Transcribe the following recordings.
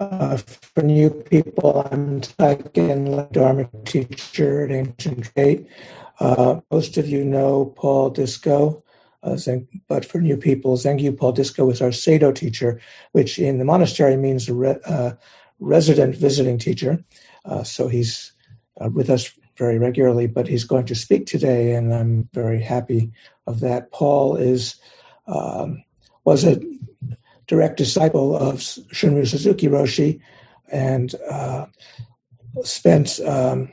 Uh, for new people, I'm Taiken Dharma teacher at Ancient Gate. Uh, most of you know Paul Discoe, uh, but for new people, Zengyu Paul Discoe is our Sado teacher, which in the monastery means a re- uh, resident visiting teacher. Uh, so he's uh, with us very regularly, but he's going to speak today, and I'm very happy of that. Paul is um, was a direct disciple of Shunryu Suzuki Roshi and uh, spent um,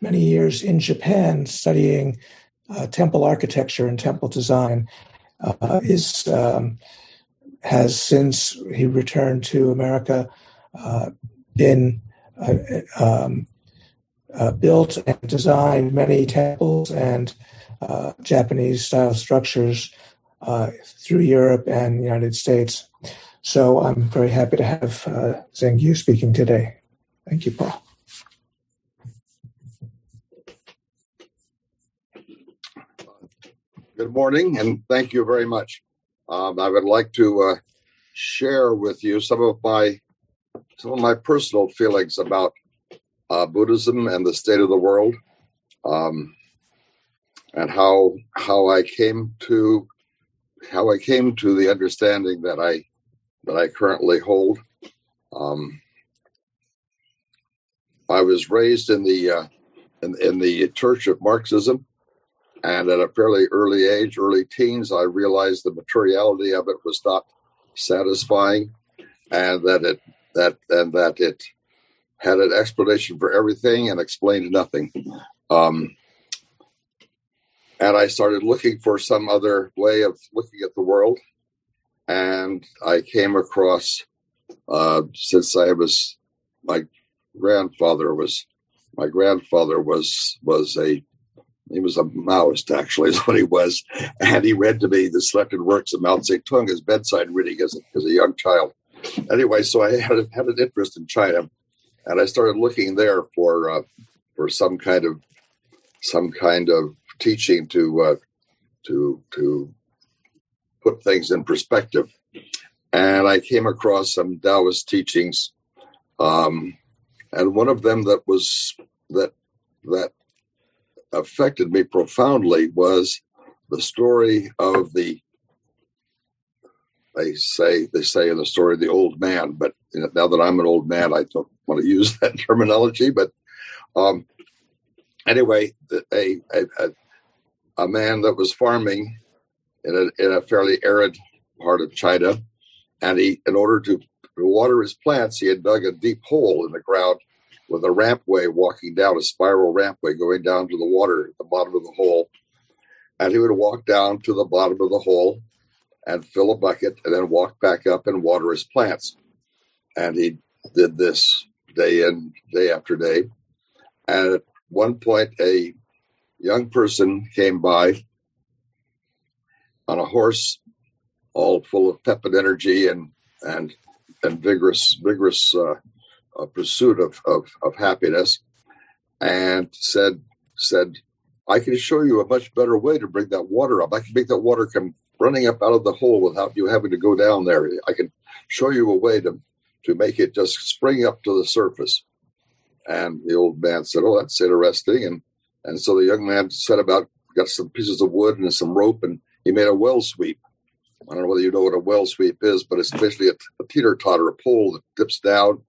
many years in Japan studying uh, temple architecture and temple design. Uh, is um, has since he returned to America uh, been uh, um, uh, built and designed many temples and Japanese style structures uh, through Europe and the United States. So I'm very happy to have uh, Zengyu speaking today. Thank you, Paul. Good morning, and thank you very much. Um, I would like to uh, share with you some of my some of my personal feelings about uh, Buddhism and the state of the world, um, and how how I came to how I came to the understanding that I that I currently hold. Um, I was raised in the uh, in, in the Church of Marxism, and at a fairly early age, early teens, I realized the materiality of it was not satisfying, and that it that and that it had an explanation for everything and explained nothing. Um, and I started looking for some other way of looking at the world. And I came across, uh, since I was, my grandfather was, my grandfather was was a, he was a Maoist actually is what he was, and he read to me the selected works of Mao Zedong as bedside reading as a, as a young child. Anyway, so I had had an interest in China, and I started looking there for uh, for some kind of some kind of teaching to uh, to to put things in perspective. And I came across some Taoist teachings, um, and one of them that was that that affected me profoundly was the story of the they say they say in the story the old man but now that i'm an old man i don't want to use that terminology but um, anyway a, a, a, a man that was farming in a, in a fairly arid part of China. And he, in order to water his plants, he had dug a deep hole in the ground with a rampway walking down, a spiral rampway going down to the water at the bottom of the hole. And he would walk down to the bottom of the hole and fill a bucket and then walk back up and water his plants. And he did this day in, day after day. And at one point, a young person came by on a horse, all full of pep and energy and and and vigorous vigorous uh, uh, pursuit of, of of happiness, and said said, "I can show you a much better way to bring that water up. I can make that water come running up out of the hole without you having to go down there. I can show you a way to to make it just spring up to the surface." And the old man said, "Oh, that's interesting." And and so the young man set about, got some pieces of wood and some rope, and he made a well sweep. I don't know whether you know what a well sweep is, but it's basically a, a teeter totter, a pole that dips down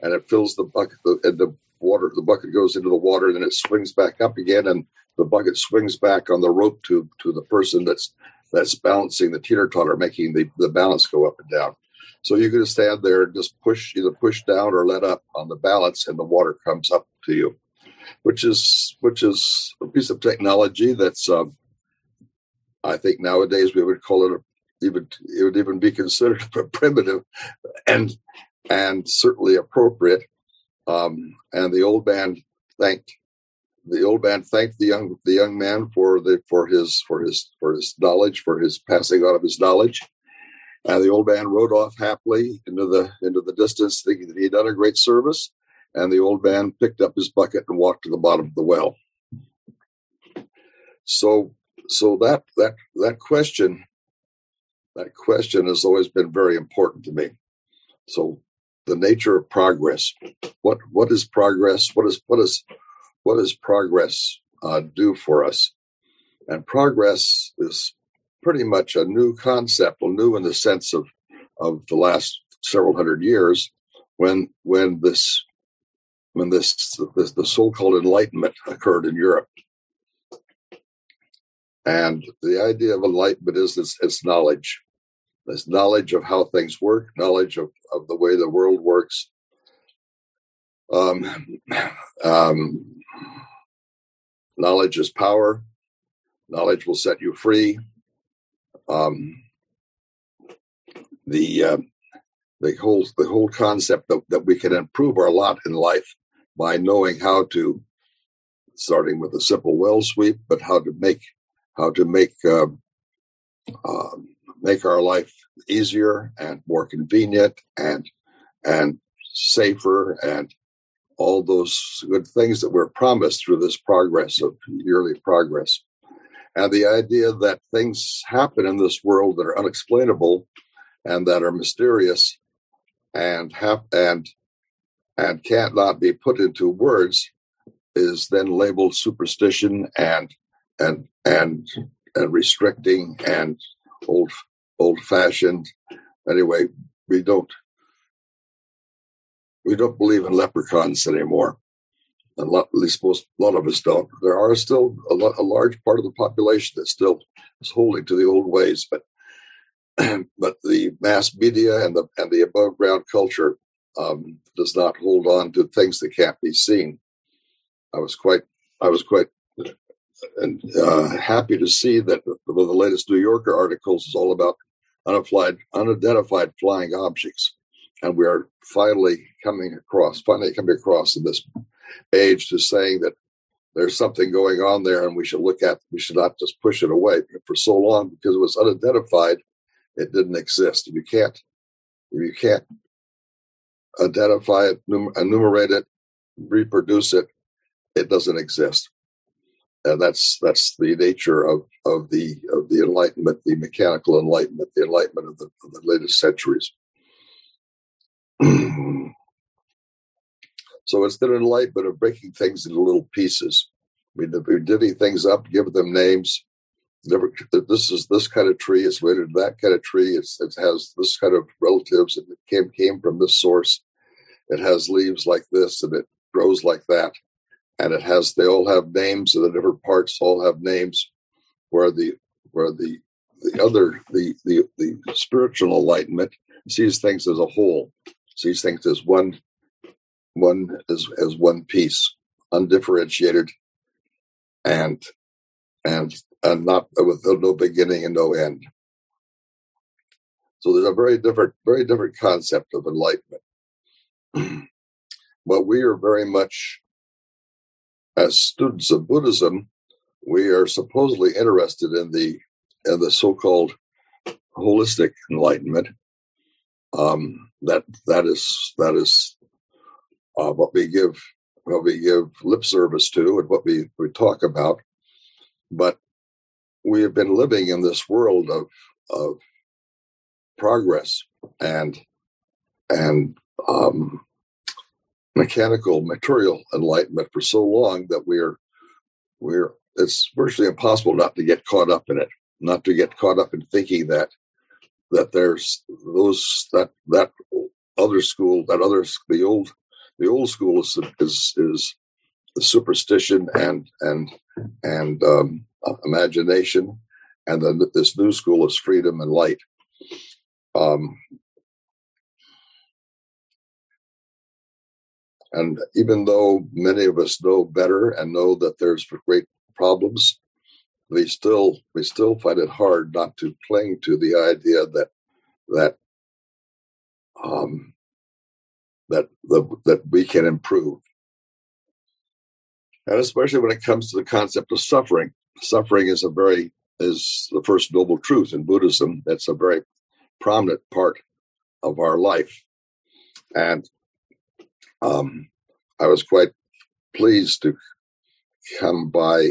and it fills the bucket, and the water, the bucket goes into the water, and then it swings back up again, and the bucket swings back on the rope to to the person that's that's balancing the teeter totter, making the, the balance go up and down. So you can stand there and just push, either push down or let up on the balance, and the water comes up to you which is which is a piece of technology that's um, I think nowadays we would call it a, even it would even be considered a primitive and and certainly appropriate. Um, and the old man thanked the old man thanked the young the young man for the for his for his for his knowledge for his passing on of his knowledge. And the old man rode off happily into the into the distance, thinking that he had done a great service. And the old man picked up his bucket and walked to the bottom of the well. So so that that that question that question has always been very important to me. So the nature of progress. What what is progress? What is what is what does progress uh, do for us? And progress is pretty much a new concept, well, new in the sense of of the last several hundred years, when when this when this, this the so-called Enlightenment occurred in Europe. And the idea of enlightenment is this, it's knowledge. It's knowledge of how things work, knowledge of, of the way the world works. Um, um, knowledge is power. Knowledge will set you free. Um, the uh, the whole the whole concept that, that we can improve our lot in life by knowing how to, starting with a simple well sweep, but how to make how to make uh, uh, make our life easier and more convenient and and safer and all those good things that we're promised through this progress of yearly progress. And the idea that things happen in this world that are unexplainable and that are mysterious and have and and can't not be put into words is then labeled superstition and and and and restricting and old old fashioned. Anyway, we don't we don't believe in leprechauns anymore. A lot, at least most, a lot of us don't. There are still a, lot, a large part of the population that still is holding to the old ways, but but the mass media and the and the above ground culture um, does not hold on to things that can't be seen. I was quite I was quite and uh, happy to see that one of the latest New Yorker articles is all about unidentified unidentified flying objects. And we are finally coming across, finally coming across in this age to saying that there's something going on there and we should look at we should not just push it away. For so long because it was unidentified it didn't exist. You can't you can't identify it enumerate it reproduce it it doesn't exist and that's that's the nature of of the of the enlightenment the mechanical enlightenment the enlightenment of the, of the latest centuries so it's an enlightenment of breaking things into little pieces. We, we divvy things up, give them names. Never, this is this kind of tree. It's related to that kind of tree. It's, it has this kind of relatives. It came came from this source. It has leaves like this, and it grows like that. And it has. They all have names, and the different parts all have names. Where the where the the other the the the spiritual enlightenment sees things as a whole sees things as one one as as one piece, undifferentiated, and and and not with no beginning and no end. So there's a very different, very different concept of enlightenment. but we are very much, as students of Buddhism, we are supposedly interested in the in the so-called holistic enlightenment. Um, that that is that is uh, what we give what we give lip service to and what we, we talk about. But we have been living in this world of of progress and and um, mechanical material enlightenment for so long that we're we're it's virtually impossible not to get caught up in it, not to get caught up in thinking that that there's those that that other school that other the old the old school is is is superstition and and and um, uh, imagination, and then this new school is freedom and light. Um, and even though many of us know better and know that there's great problems, we still we still find it hard not to cling to the idea that that um, that the, that we can improve. And especially when it comes to the concept of suffering, suffering is a very is the first noble truth in Buddhism. That's a very prominent part of our life, and um, I was quite pleased to come by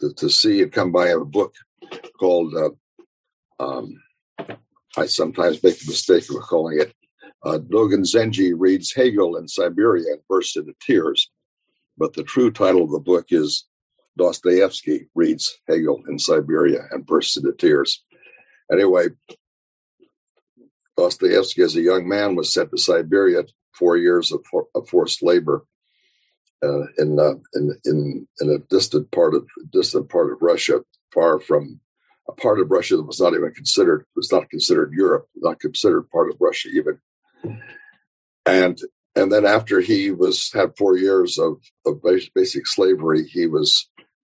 to, to see and come by a book called. Uh, um, I sometimes make the mistake of calling it uh, Dogen Zenji reads Hegel in Siberia and bursts into tears. But the true title of the book is Dostoevsky reads Hegel in Siberia and bursts into tears. Anyway, Dostoevsky, as a young man, was sent to Siberia four years of, for, of forced labor uh, in, uh, in in in a distant part of distant part of Russia, far from a part of Russia that was not even considered was not considered Europe, not considered part of Russia even and and then after he was had four years of, of basic slavery, he was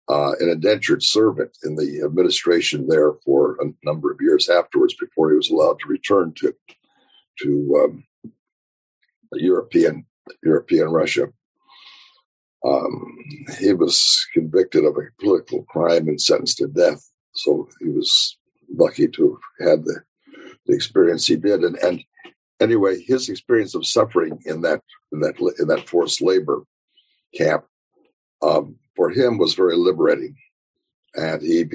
uh, an indentured servant in the administration there for a number of years afterwards before he was allowed to return to to um, European European Russia. Um, he was convicted of a political crime and sentenced to death. So he was lucky to have had the, the experience he did. And, and anyway, his experience of suffering in that in that in that forced labor camp um, for him was very liberating, and he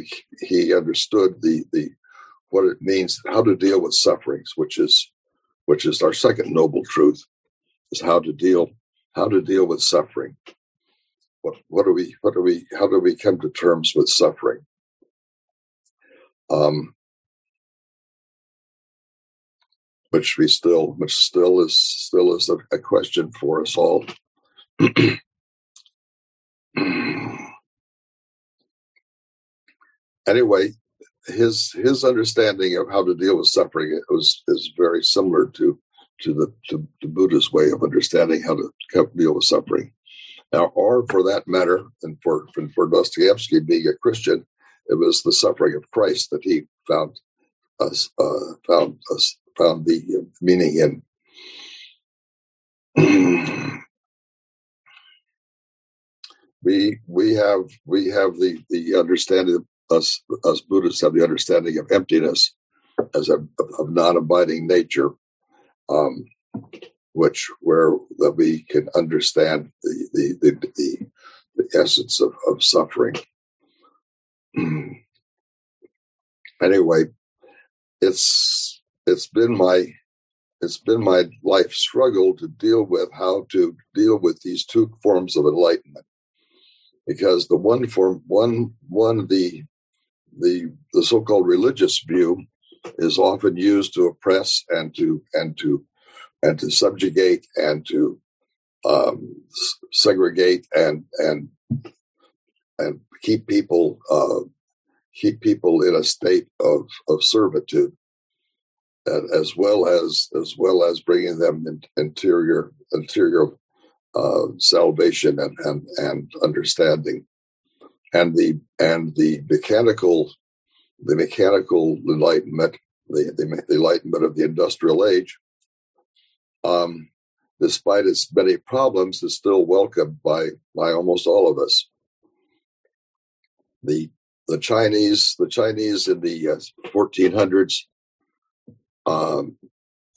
he understood the the what it means how to deal with sufferings, which is which is our second noble truth, is how to deal how to deal with suffering. What what do we what do we how do we come to terms with suffering? Um, which we still, which still is still is a, a question for us all. anyway, his his understanding of how to deal with suffering was is very similar to to the to, to Buddha's way of understanding how to, deal with suffering. Now, or for that matter, and for for Dostoevsky being a Christian, it was the suffering of Christ that he found us uh, found us found the uh, meaning in. we we have we have the the understanding us us Buddhists have the understanding of emptiness as a of non-abiding nature, um, which where that we can understand the the the, the, the essence of, of suffering. anyway, it's it's been my it's been my life struggle to deal with how to deal with these two forms of enlightenment. Because the one form one one the the the so-called religious view is often used to oppress and to and to and to subjugate and to um, segregate and and and keep people uh, keep people in a state of of servitude as well as as well as bringing them in, interior interior uh, salvation and, and and understanding, and the and the mechanical the mechanical enlightenment, the, the, the enlightenment of the industrial age, um, despite its many problems, is still welcomed by by almost all of us. The the Chinese the Chinese in the uh, 1400s um,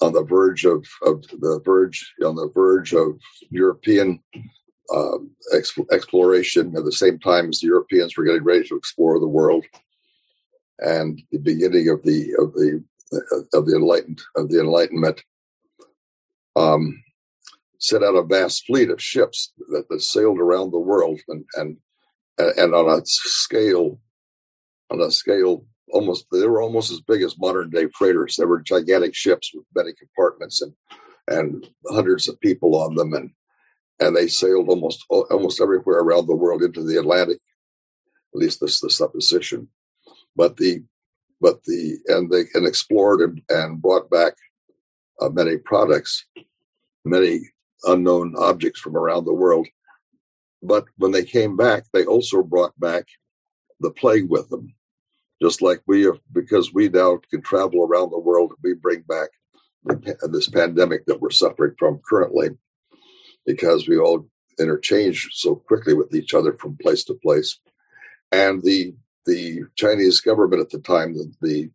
on the verge of, of the verge on the verge of European um, exploration at the same time as the Europeans were getting ready to explore the world, and the beginning of the of the of the enlightened of the Enlightenment. Um, set out a vast fleet of ships that, that sailed around the world and and and on a scale on a scale almost they were almost as big as modern day freighters. They were gigantic ships with many compartments and and hundreds of people on them, and and they sailed almost almost everywhere around the world into the Atlantic. At least that's the supposition, but the but the and they and explored and, and brought back uh, many products, many unknown objects from around the world. But when they came back, they also brought back the plague with them just like we have, because we now can travel around the world, we bring back this pandemic that we're suffering from currently. because we all interchange so quickly with each other from place to place. And the the Chinese government at the time, the, the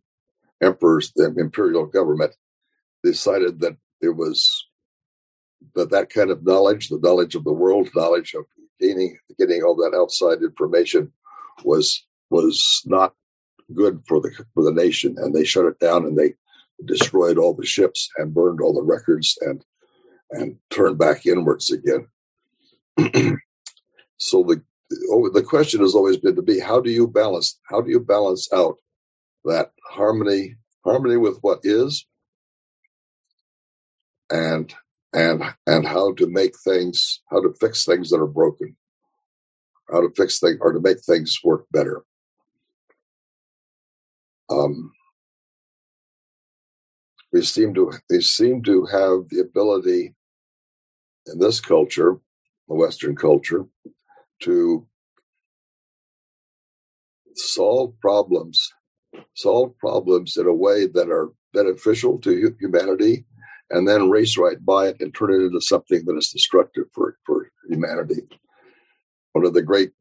emperors, the imperial government, decided that it was that that kind of knowledge, the knowledge of the world, knowledge of gaining getting all that outside information, was was not good for the for the nation, and they shut it down and they destroyed all the ships and burned all the records and and turned back inwards again. so the oh, the question has always been to be how do you balance how do you balance out that harmony harmony with what is and and and how to make things how to fix things that are broken how to fix things or to make things work better um, we seem to they seem to have the ability in this culture, the Western culture, to solve problems, solve problems in a way that are beneficial to humanity, and then race right by it and turn it into something that is destructive for, for humanity. One of the great,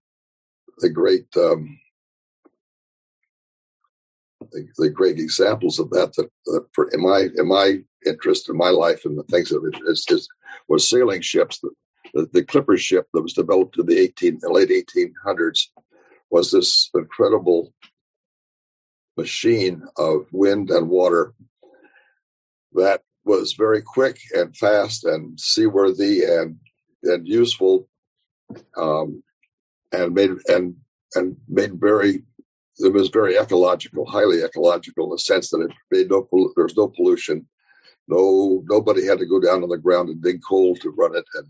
the great um, the, the, great examples of that that, that for in my in my interest in my life and the things of it is, is was sailing ships. The, the, the, Clipper ship that was developed in the 18 the late 1800s was this incredible machine of wind and water that was very quick and fast and seaworthy and and useful um, and made and and made very it was very ecological, highly ecological in the sense that it made no there's no pollution, no nobody had to go down on the ground and dig coal to run it, and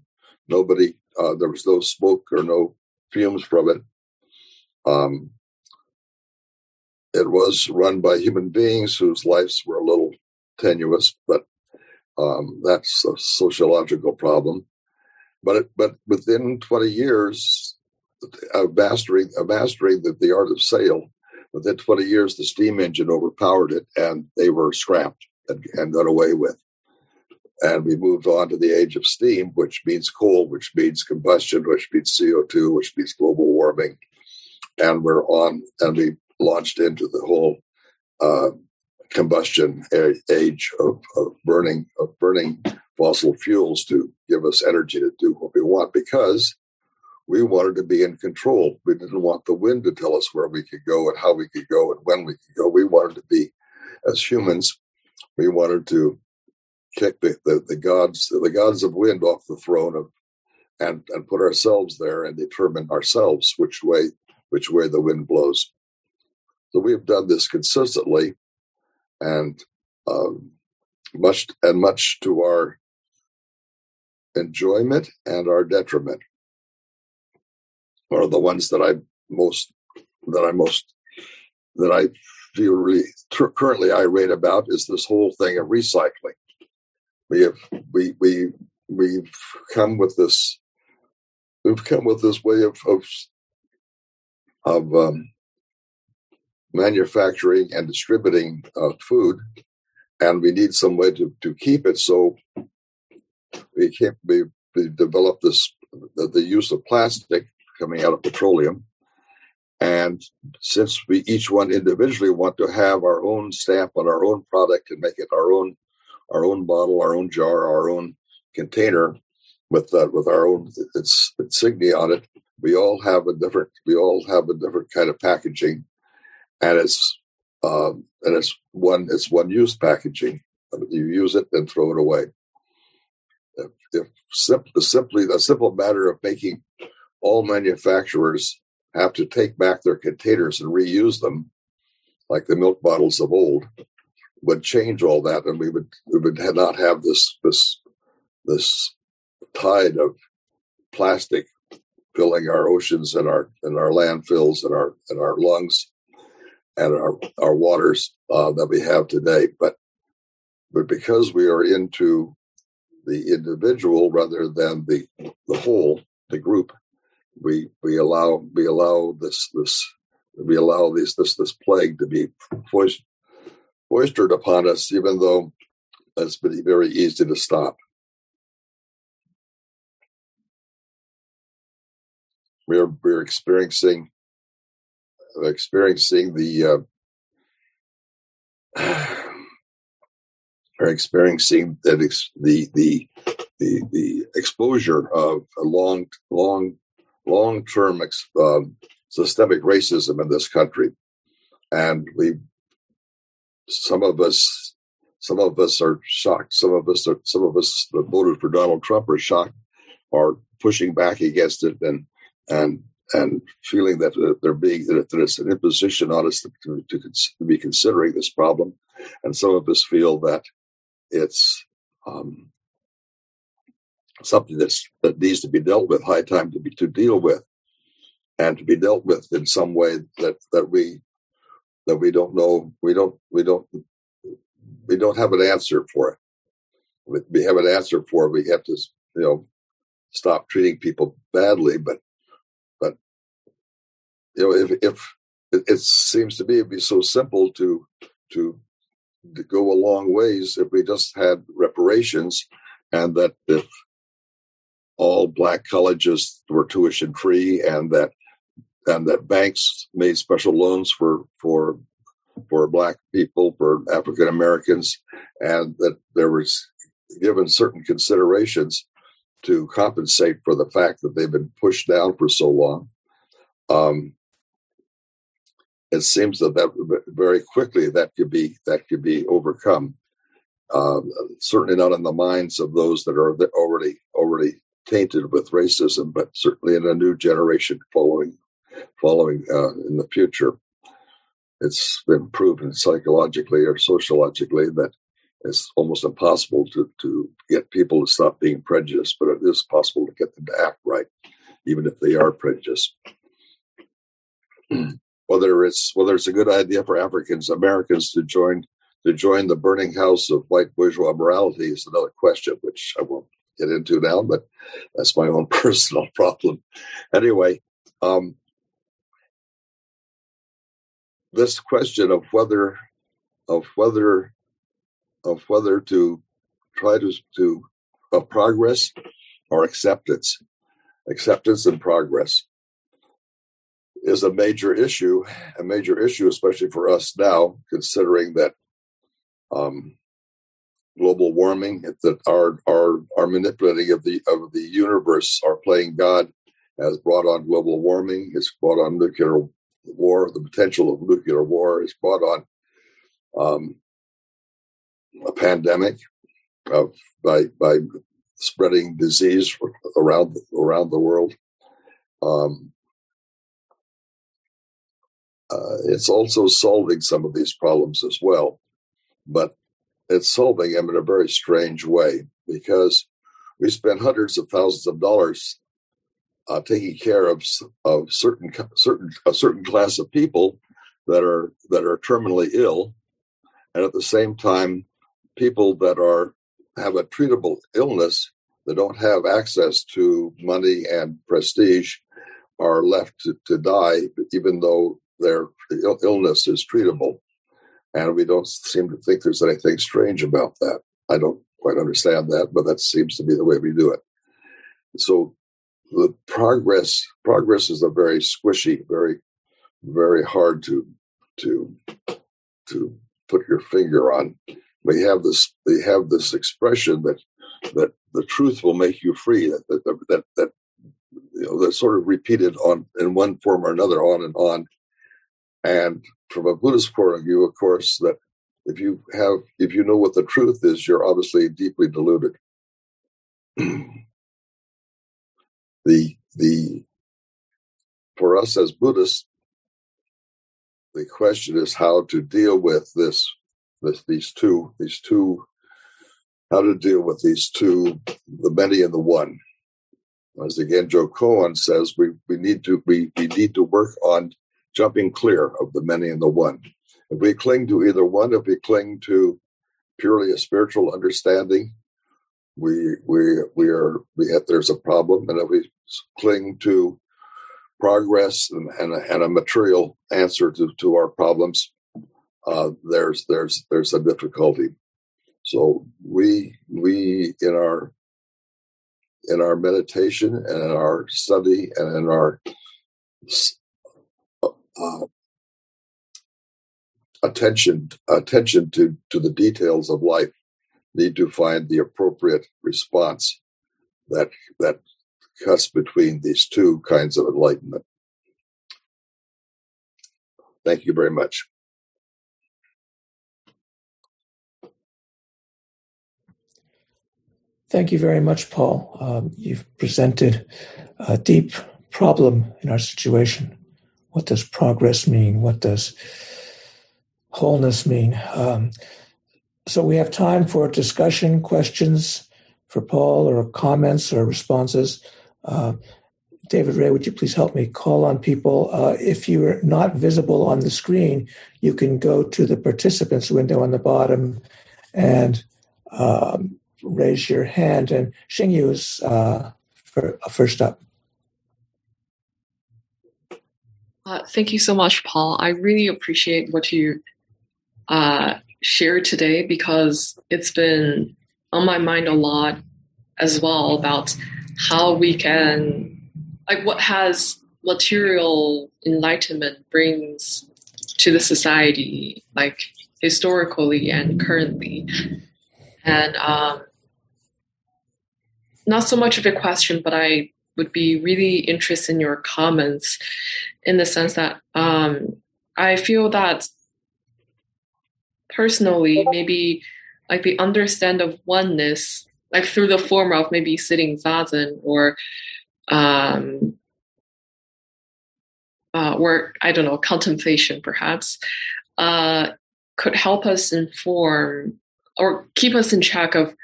nobody uh, there was no smoke or no fumes from it. Um, it was run by human beings whose lives were a little tenuous, but um, that's a sociological problem. But it, but within 20 years of mastering of mastering the, the art of sail, Within 20 years, the steam engine overpowered it and they were scrapped and, and done away with. And we moved on to the age of steam, which means coal, which means combustion, which means CO2, which means global warming. And we're on, and we launched into the whole uh, combustion age of, of burning of burning fossil fuels to give us energy to do what we want because we wanted to be in control. We didn't want the wind to tell us where we could go and how we could go and when we could go. We wanted to be, as humans, we wanted to kick the, the, the gods, the gods of wind off the throne of, and, and put ourselves there and determine ourselves which way, which way the wind blows. So we have done this consistently and um, much and much to our enjoyment and our detriment are the ones that I most that I most that I feel really t- currently irate about is this whole thing of recycling. We have we we we've come with this we've come with this way of of, of um, manufacturing and distributing uh, food, and we need some way to, to keep it. So we can't we, we developed this the, the use of plastic coming out of petroleum. And since we each one individually want to have our own stamp on our own product and make it our own, our own bottle, our own jar, our own container with uh, with our own its insignia on it, we all have a different we all have a different kind of packaging, and it's um, and it's one it's one use packaging. You use it and throw it away. If, if simply, simply the simple matter of making all manufacturers have to take back their containers and reuse them, like the milk bottles of old, would change all that, and we would we would not have this this this tide of plastic filling our oceans and our and our landfills and our and our lungs and our our waters uh, that we have today. But but because we are into the individual rather than the the whole, the group, we we allow we allow this this we allow this this this plague to be foist, foisted upon us, even though it's been very easy to stop. we're we're experiencing experiencing the uh, are experiencing that the the the the exposure of a long long long term um, systemic racism in this country, and we some of us some of us are shocked. Some of us are some of us that voted for Donald Trump are shocked, are pushing back against it, and and and feeling that they're being that it's an imposition on us to, to, to be considering this problem, and some of us feel that it's um, something that's that needs to be dealt with. High time to be to deal with, and to be dealt with in some way that that we that we don't know. We don't we don't we don't have an answer for it. We have an answer for it. We have to you know stop treating people badly, but but you know if if it, it seems to me it'd be so simple to to to go a long ways if we just had reparations and that if all black colleges were tuition free and that and that banks made special loans for for for black people for african americans and that there was given certain considerations to compensate for the fact that they've been pushed down for so long um, it seems that that very quickly that could be that could be overcome. Um, certainly not in the minds of those that are already already tainted with racism, but certainly in a new generation following following uh, in the future. It's been proven psychologically or sociologically that it's almost impossible to, to get people to stop being prejudiced, but it is possible to get them to act right, even if they are prejudiced. whether it's whether it's a good idea for Africans Americans to join to join the burning house of white bourgeois morality is another question, which I won't get into now, but that's my own personal problem. Anyway, um, this question of whether of whether of whether to try to to of progress or acceptance, acceptance and progress is a major issue, a major issue, especially for us now, considering that um, global warming, that our our our manipulating of the of the universe, our playing God, has brought on global warming. It's brought on nuclear war. The potential of nuclear war has brought on um, a pandemic of by by spreading disease around around the world. Um, uh, it's also solving some of these problems as well, but it's solving them in a very strange way because we spend hundreds of thousands of dollars uh, taking care of of certain certain a certain class of people that are that are terminally ill, and at the same time, people that are have a treatable illness that don't have access to money and prestige are left to, to die, even though their illness is treatable. And we don't seem to think there's anything strange about that. I don't quite understand that, but that seems to be the way we do it. So the progress progress is a very squishy, very very hard to to to put your finger on. We have this we have this expression that that the truth will make you free. That that that, that you know that's sort of repeated on in one form or another on and on and from a Buddhist point of view, of course, that if you have, if you know what the truth is, you're obviously deeply deluded. the the for us as Buddhists, the question is how to deal with this, this these two, these two, how to deal with these two, the many and the one. As again, Dogen says, we, we need to we, we need to work on jumping clear of the many and the one. If we cling to either one, if we cling to purely a spiritual understanding, we we we are we have, there's a problem, and if we cling to progress and, and, a, and a material answer to, to our problems, uh, there's there's there's a difficulty. So we we in our in our meditation and in our study and in our uh, attention attention to to the details of life need to find the appropriate response that that cuts between these two kinds of enlightenment. Thank you very much. Thank you very much, Paul. Um, you've presented a deep problem in our situation. What does progress mean? What does wholeness mean? Um, so we have time for discussion, questions for Paul, or comments or responses. Uh, David Ray, would you please help me call on people? Uh, if you're not visible on the screen, you can go to the participants window on the bottom and um, raise your hand. And Xingyu is uh, uh, first up. Uh, thank you so much, Paul. I really appreciate what you uh, shared today because it's been on my mind a lot as well about how we can, like, what has material enlightenment brings to the society, like historically and currently. And um, not so much of a question, but I would be really interested in your comments in the sense that um, I feel that personally, maybe like the understand of oneness, like through the form of maybe sitting zazen or um, uh, or I don't know, contemplation perhaps, uh, could help us inform or keep us in check of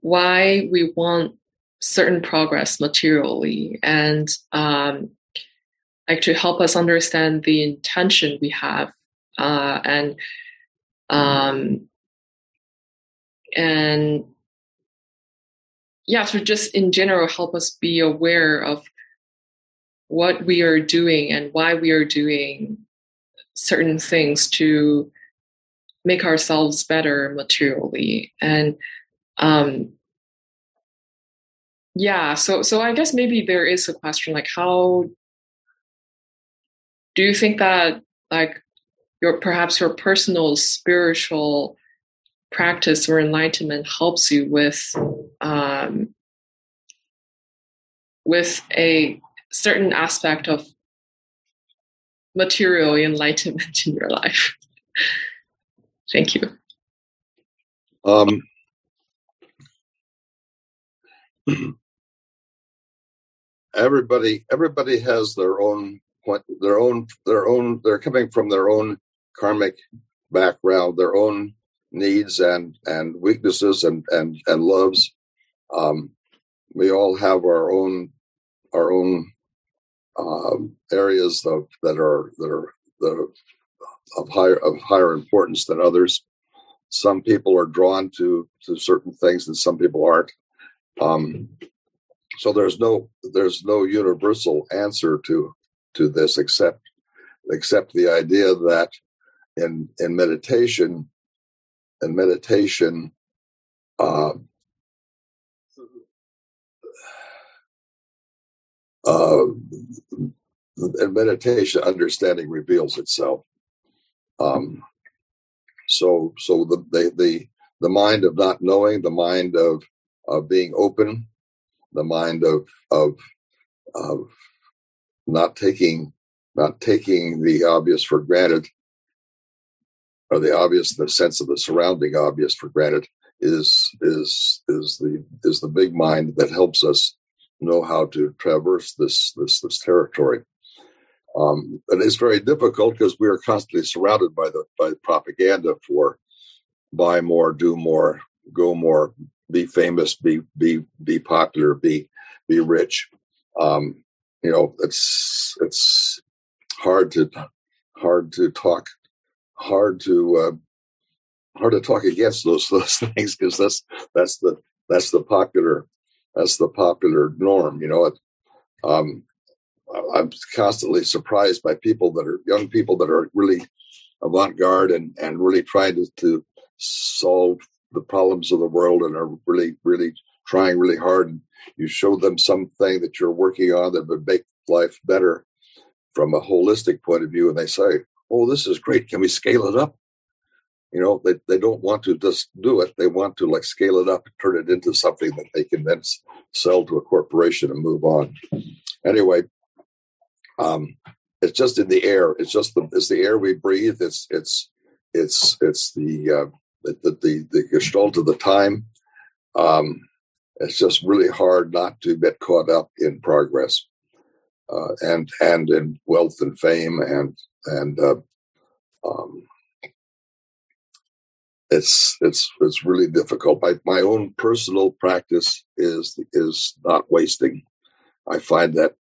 why we want certain progress materially and um, like to help us understand the intention we have uh, and um, and yeah to just in general help us be aware of what we are doing and why we are doing certain things to make ourselves better materially. And um, yeah so so i guess maybe there is a question like how do you think that like your perhaps your personal spiritual practice or enlightenment helps you with um, with a certain aspect of material enlightenment in your life? Thank you. Um, everybody everybody has their own their own their own they're coming from their own karmic background their own needs and and weaknesses and and and loves. Um we all have our own our own um areas of that are that are the of higher of higher importance than others. Some people are drawn to to certain things and some people aren't. Um so there's no there's no universal answer to to this except except the idea that in in meditation and meditation uh, uh, in meditation understanding reveals itself. Um, so so the, the the the mind of not knowing the mind of of being open the mind of of of not taking not taking the obvious for granted or the obvious the sense of the surrounding obvious for granted is is is the is the big mind that helps us know how to traverse this this this territory um, and it's very difficult because we are constantly surrounded by the by propaganda for buy more do more go more be famous, be be be popular, be be rich. Um, you know, it's it's hard to hard to talk hard to uh, hard to talk against those those things because that's that's the that's the popular that's the popular norm. You know, it, um, I'm constantly surprised by people that are young people that are really avant garde and and really trying to, to solve the problems of the world and are really, really trying really hard. And you show them something that you're working on that would make life better. from a holistic point of view and they say, "Oh, this is great. Can we scale it up?" You know, they they don't want to just do it. They want to like scale it up and turn it into something that they can then sell to a corporation and move on. Anyway, um, it's just in the air. It's just the it's the air we breathe. It's it's it's it's the uh, the, the the gestalt of the time. Um, it's just really hard not to get caught up in progress uh, and and in wealth and fame and and uh, um, it's it's it's really difficult. My my own personal practice is is not wasting. I find that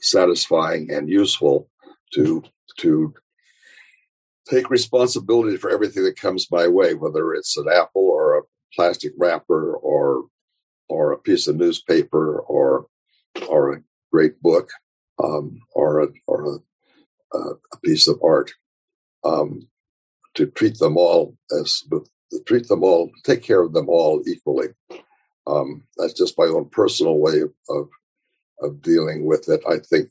satisfying and useful to to take responsibility for everything that comes my way, whether it's an apple or a plastic wrapper or or a piece of newspaper or or a great book um, or a or a, a, piece of art. Um, to treat them all as treat them all, take care of them all equally. Um, that's just my own personal way of, of of dealing with it. I think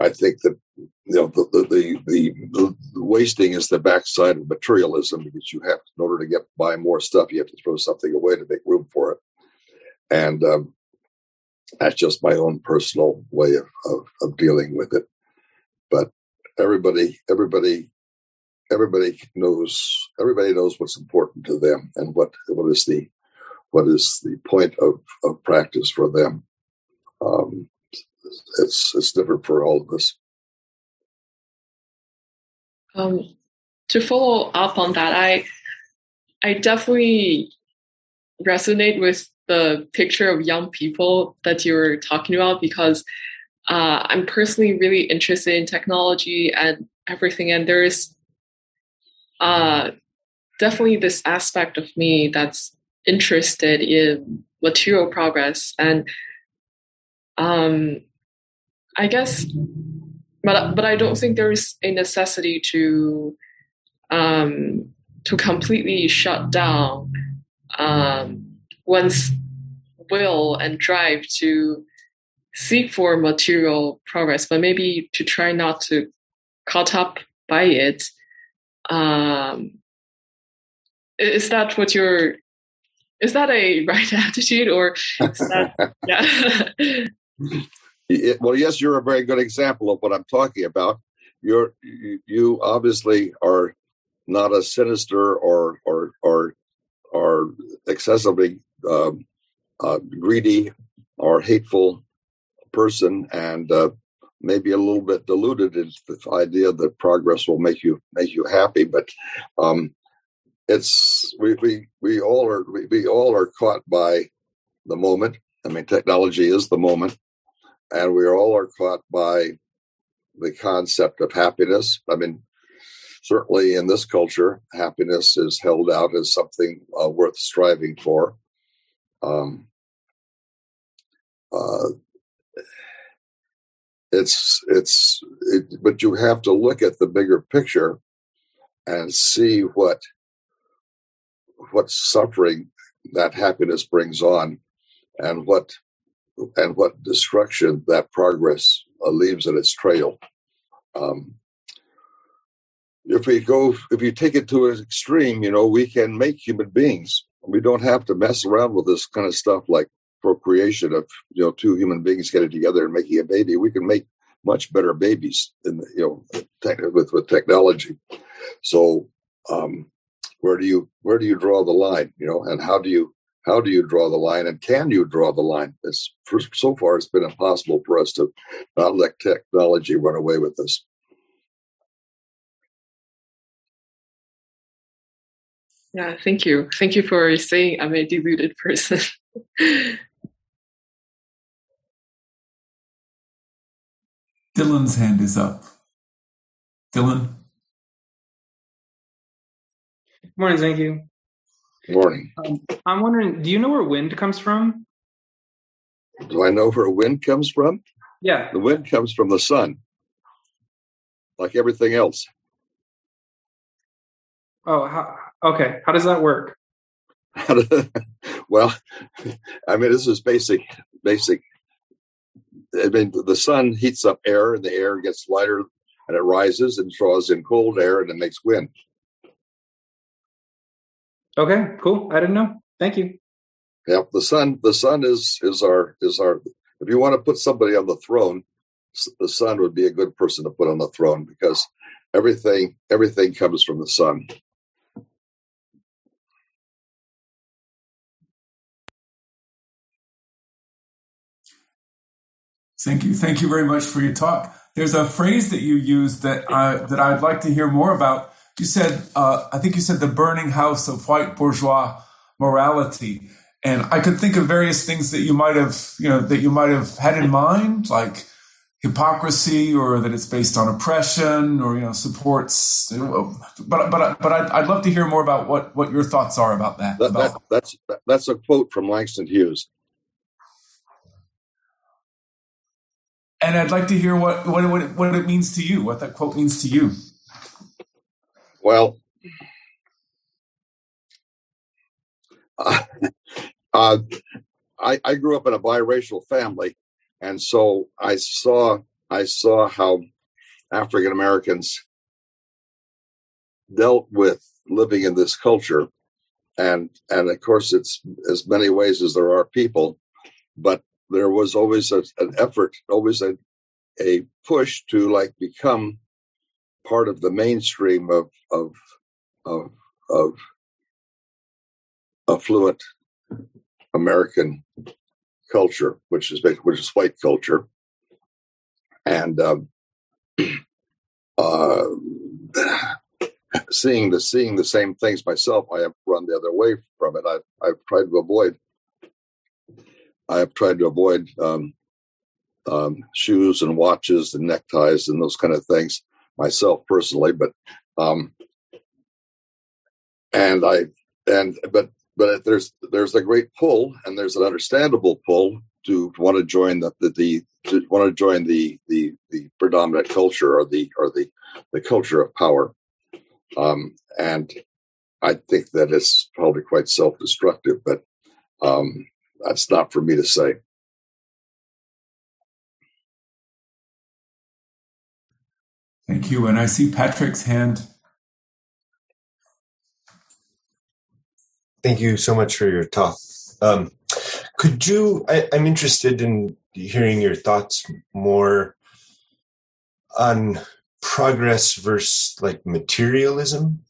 I think that you know the the, the the, wasting is the backside of materialism because you have in order to get buy more stuff you have to throw something away to make room for it, and um, that's just my own personal way of, of, of dealing with it. But everybody everybody everybody knows everybody knows what's important to them and what what is the what is the point of, of practice for them. Um, it's it's different for all of us. Um, to follow up on that, I I definitely resonate with the picture of young people that you were talking about because uh, I'm personally really interested in technology and everything, and there is uh, definitely this aspect of me that's interested in material progress and um, I guess, but but I don't think there is a necessity to um, to completely shut down um, one's will and drive to seek for material progress, but maybe to try not to caught up by it. Um, is that what you're? Is that a right attitude, or that yeah? It, well, yes, you're a very good example of what I'm talking about. You're you obviously are not a sinister or or or or excessively um, uh, greedy or hateful person, and uh, maybe a little bit deluded into the idea that progress will make you make you happy. But um, it's we, we we all are we, we all are caught by the moment. I mean, technology is the moment, and we all are caught by the concept of happiness. I mean, certainly in this culture, happiness is held out as something uh, worth striving for. Um, uh, it's it's it, but you have to look at the bigger picture and see what what suffering that happiness brings on and what and what destruction that progress uh, leaves in its trail. Um, if we go, if you take it to an extreme, you know, we can make human beings. We don't have to mess around with this kind of stuff like procreation of you know two human beings getting together and making a baby. We can make much better babies in the, you know with with technology. So um, where do you where do you draw the line? You know, and how do you how do you draw the line and can you draw the line? It's for, so far it's been impossible for us to not let technology run away with us. Yeah thank you. Thank you for saying i'm a deluded person. Dylan's hand is up. Dylan? Good morning thank you Morning. Um, I'm wondering, do you know where wind comes from? Do I know where wind comes from? Yeah. The wind comes from the sun, like everything else. Oh, how, okay. How does that work? well, I mean, this is basic, basic I mean, the sun heats up air, and the air gets lighter, and it rises and draws in cold air, and it makes wind. Okay, cool. I didn't know. Thank you. Yeah, the sun. The sun is is our is our. If you want to put somebody on the throne, the sun would be a good person to put on the throne because everything everything comes from the sun. Thank you. Thank you very much for your talk. There's a phrase that you used that I that I'd like to hear more about. You said, uh, I think you said the burning house of white bourgeois morality, and I could think of various things that you might have, you know, that you might have had in mind, like hypocrisy, or that it's based on oppression, or you know, supports. But but but I'd, I'd love to hear more about what what your thoughts are about that. that, about, that that's that's a quote from Langston Hughes. and I'd like to hear what what what it, what it means to you, what that quote means to you. Well, uh, uh, I, I grew up in a biracial family, and so I saw I saw how African Americans dealt with living in this culture, and and of course it's as many ways as there are people, but there was always a, an effort, always a a push to like become part of the mainstream of of of of affluent American culture, which is which is white culture, and um, uh, seeing the seeing the same things myself, I have run the other way from it. I've I've tried to avoid. I have tried to avoid um, um, shoes and watches and neckties and those kind of things myself personally, but um, and I and but but there's there's a great pull and there's an understandable pull to want to join the the, the to want to join the the the predominant culture or the or the the culture of power. Um, and i think that it's probably quite self-destructive but um, that's not for me to say Thank you. And I see Patrick's hand. Thank you so much for your talk. Um, could you? I, I'm interested in hearing your thoughts more on progress versus like materialism,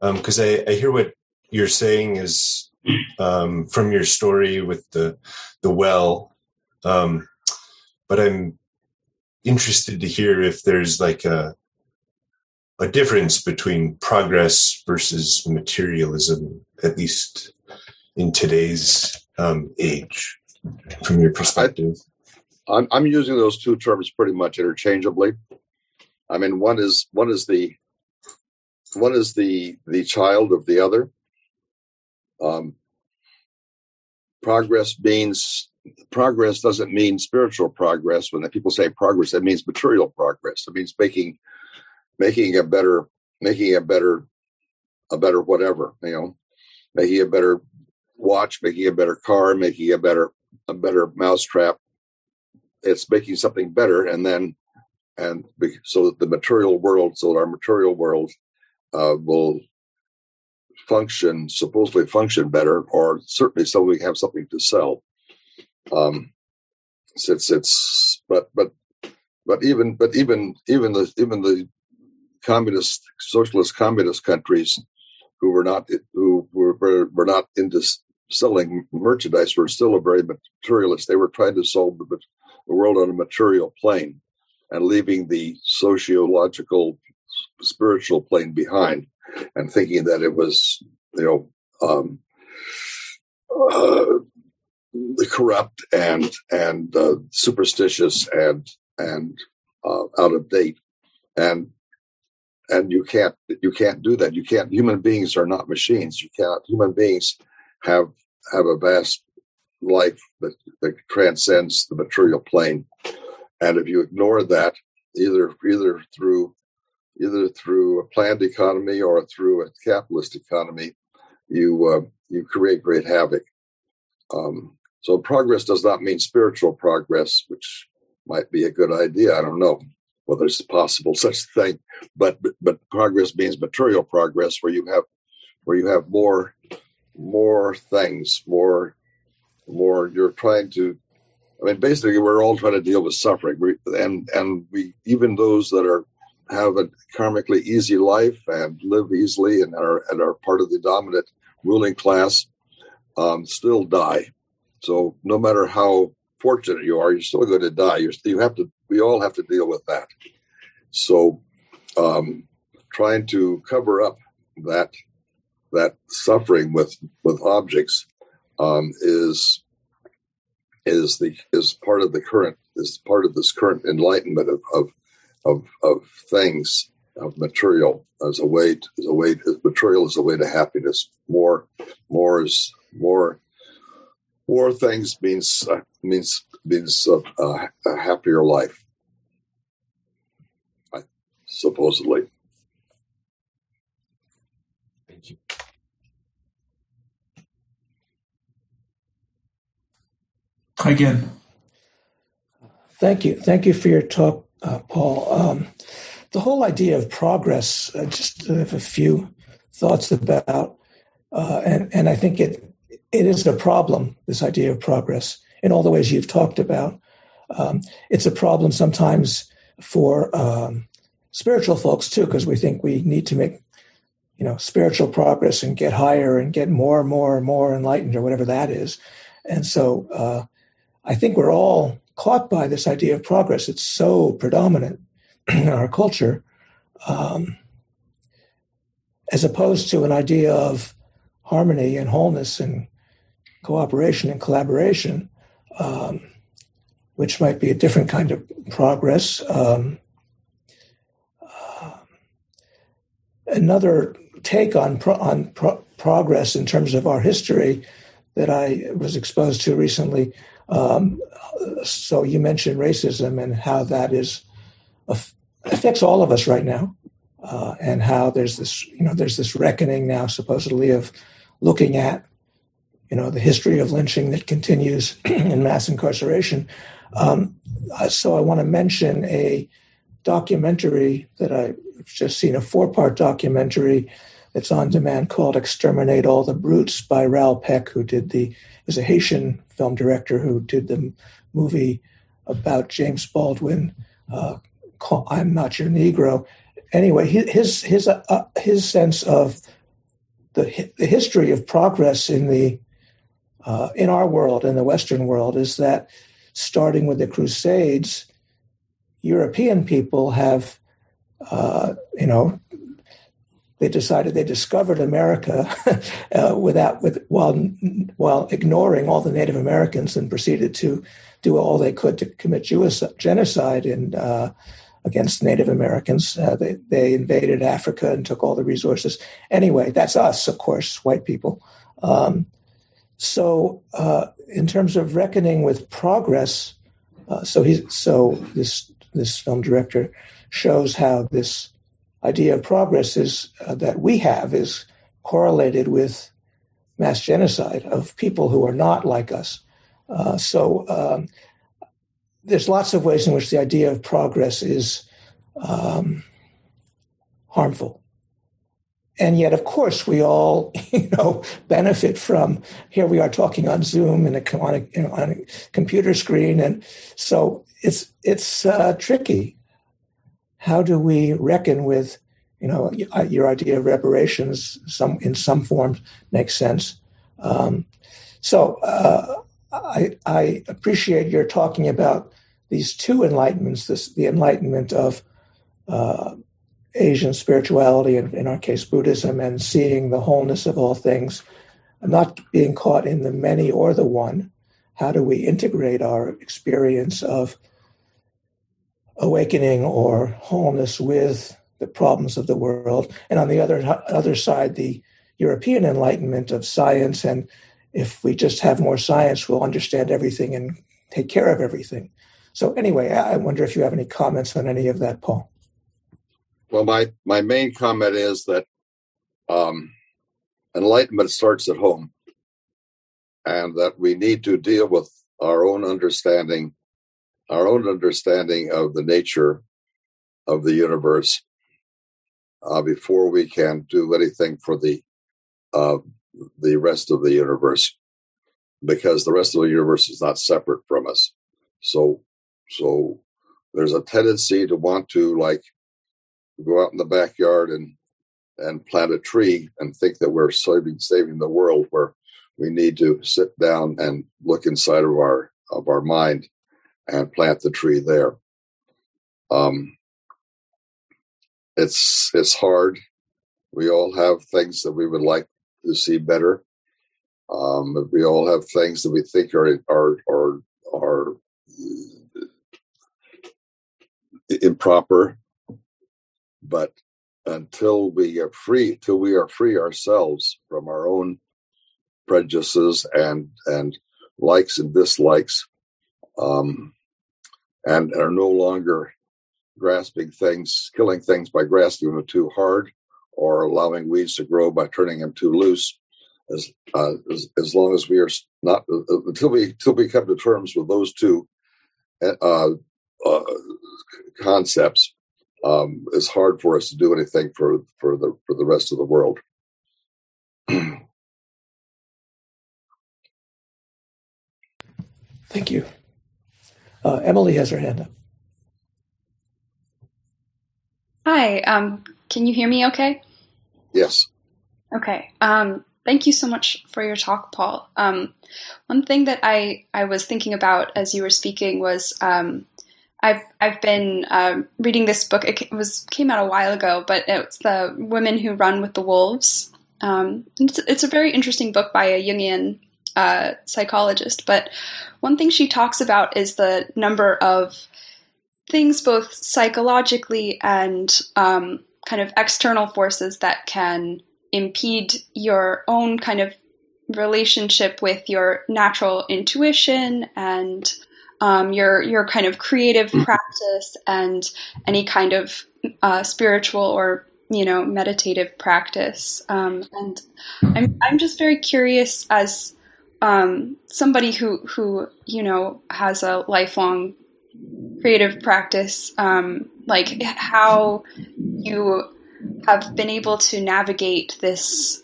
because um, I, I hear what you're saying is um, from your story with the the well, um, but I'm interested to hear if there's like a a difference between progress versus materialism, at least in today's um, age, from your perspective? I, I'm, I'm using those two terms pretty much interchangeably. I mean, one is one is the one is the the child of the other. Um, progress means progress doesn't mean spiritual progress. When people say progress, that means material progress. It means making making a better making a better a better whatever you know making a better watch making a better car making a better a better mousetrap it's making something better and then and so that the material world so that our material world uh, will function supposedly function better or certainly so we have something to sell um since it's but but but even but even even the even the communist, socialist communist countries who were not who were were not into selling merchandise were still a very materialist. They were trying to solve the, the world on a material plane and leaving the sociological, spiritual plane behind, and thinking that it was you know um, uh, corrupt and and uh, superstitious and and uh, out of date. And and you can't you can't do that. You can't human beings are not machines. You can't human beings have have a vast life that, that transcends the material plane. And if you ignore that either either through either through a planned economy or through a capitalist economy you uh, you create great havoc. Um, So progress does not mean spiritual progress, which might be a good idea. I don't know whether it's possible such a thing, but but progress means material progress, where you have where you have more more things, more more. You're trying to. I mean, basically, we're all trying to deal with suffering, we, and and we even those that are have a karmically easy life and live easily and are and are part of the dominant ruling class um, still die. So no matter how fortunate you are, you're still going to die. You're, you have to. We all have to deal with that. So um, trying to cover up that that suffering with with objects um, is is the is part of the current is part of this current enlightenment of of of, of things of material as a way to, as a way to, material is a way to happiness more more is more more things means uh, means means uh, uh, a happier life. Supposedly. Thank you. Again. Thank you. Thank you for your talk uh, Paul. Um, the whole idea of progress, uh, just have a few thoughts about, uh, and and I think it it is a problem. This idea of progress in all the ways you've talked about, um, it's a problem sometimes for um, spiritual folks too, because we think we need to make you know spiritual progress and get higher and get more and more and more enlightened or whatever that is, and so uh, I think we're all caught by this idea of progress. It's so predominant in our culture, um, as opposed to an idea of harmony and wholeness and cooperation and collaboration, um, which might be a different kind of progress. Um, uh, another take on pro- on pro- progress in terms of our history that I was exposed to recently um, so you mentioned racism and how that is affects all of us right now, uh, and how there's this you know there's this reckoning now supposedly of looking at you know the history of lynching that continues in mass incarceration. Um, so I want to mention a documentary that I've just seen a four part documentary that's on demand called Exterminate All the Brutes by Raoul Peck, who did the, was a Haitian film director who did the movie about James Baldwin, uh, I'm Not Your Negro. Anyway, his, his, uh, his sense of the, the history of progress in the, uh, in our world, in the Western world, is that starting with the Crusades, European people have, uh, you know, they decided they discovered America uh, without with while while ignoring all the Native Americans and proceeded to do all they could to commit Jewish genocide in, uh, against Native Americans. Uh, they they invaded Africa and took all the resources. Anyway, that's us, of course, white people. Um, so, uh, in terms of reckoning with progress, uh, so he's so this this film director shows how this idea of progress is uh, that we have is correlated with mass genocide of people who are not like us. Uh, so um, there's lots of ways in which the idea of progress is um, harmful. And yet, of course, we all, you know, benefit from. Here we are talking on Zoom and a, on, a, you know, on a computer screen, and so it's it's uh, tricky how do we reckon with, you know, your idea of reparations some in some form makes sense. Um, so uh, I, I, appreciate your talking about these two enlightenments: this the enlightenment of uh, Asian spirituality, in our case Buddhism, and seeing the wholeness of all things, not being caught in the many or the one. How do we integrate our experience of awakening or wholeness with the problems of the world, and on the other other side, the European Enlightenment of science. And if we just have more science, we'll understand everything and take care of everything. So anyway, I wonder if you have any comments on any of that, Paul. Well, my my main comment is that um, enlightenment starts at home. and that we need to deal with our own understanding, our own understanding of the nature of the universe uh, before we can do anything for the uh, the rest of the universe, because the rest of the universe is not separate from us. So, so there's a tendency to want to like go out in the backyard and and plant a tree and think that we're saving saving the world where we need to sit down and look inside of our of our mind and plant the tree there. Um, it's it's hard. We all have things that we would like to see better. Um, we all have things that we think are are are are improper but until we are free, till we are free ourselves from our own prejudices and and likes and dislikes, um, and are no longer grasping things, killing things by grasping them too hard, or allowing weeds to grow by turning them too loose. As uh, as, as long as we are not uh, until we until we come to terms with those two uh, uh concepts, um, it's hard for us to do anything for for the for the rest of the world. Thank you. Uh, Emily has her hand up. Hi. Um, can you hear me? Okay. Yes. Okay. Um, thank you so much for your talk, Paul. Um, one thing that I I was thinking about as you were speaking was um, I've I've been um, reading this book. It was came out a while ago, but it's the Women Who Run with the Wolves. Um, it's, it's, a very interesting book by a Jungian uh, psychologist. But one thing she talks about is the number of things, both psychologically and um, kind of external forces, that can impede your own kind of relationship with your natural intuition and um, your your kind of creative mm-hmm. practice and any kind of uh, spiritual or you know meditative practice. Um, and I'm I'm just very curious as um, somebody who who you know has a lifelong creative practice, um, like how you have been able to navigate this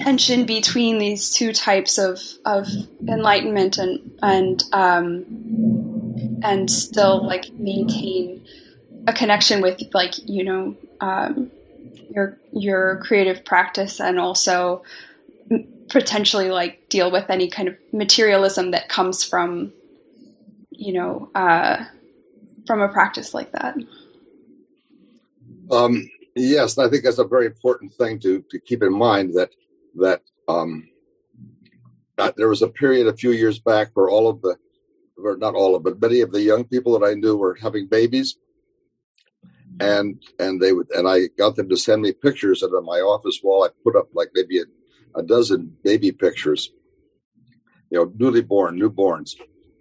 tension between these two types of, of enlightenment and and um, and still like maintain a connection with like you know um, your your creative practice and also potentially like deal with any kind of materialism that comes from you know uh, from a practice like that. Um, yes, I think that's a very important thing to to keep in mind that that um, there was a period a few years back where all of the, or not all of, but many of the young people that I knew were having babies, and and they would, and I got them to send me pictures, and on my office wall. I put up like maybe a, a dozen baby pictures, you know, newly born, newborns,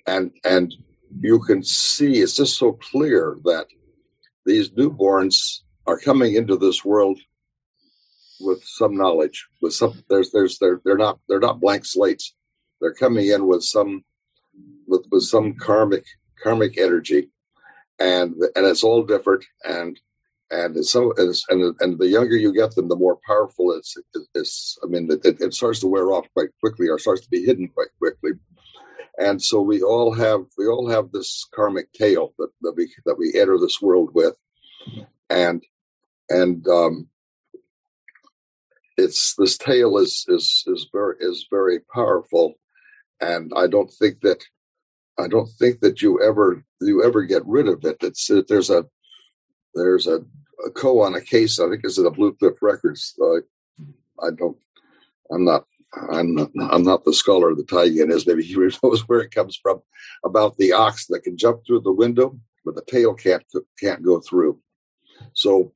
and and you can see it's just so clear that these newborns are coming into this world with some knowledge with some there's there's they're they're not they're not blank slates. They're coming in with some with with some karmic karmic energy. And and it's all different. And and it's so it's, and and the younger you get them the more powerful it's it's i mean it, it starts to wear off quite quickly or starts to be hidden quite quickly. And so we all have we all have this karmic tail that, that we that we enter this world with. And and um it's this tale is is is very is very powerful, and I don't think that I don't think that you ever you ever get rid of it. It's there's a there's a, a koan a case. I think it's the Blue Cliff Records. Uh, I don't. I'm not. I'm not, I'm not the scholar the Taigen is. Maybe he knows where it comes from. About the ox that can jump through the window, but the tail can't can't go through. So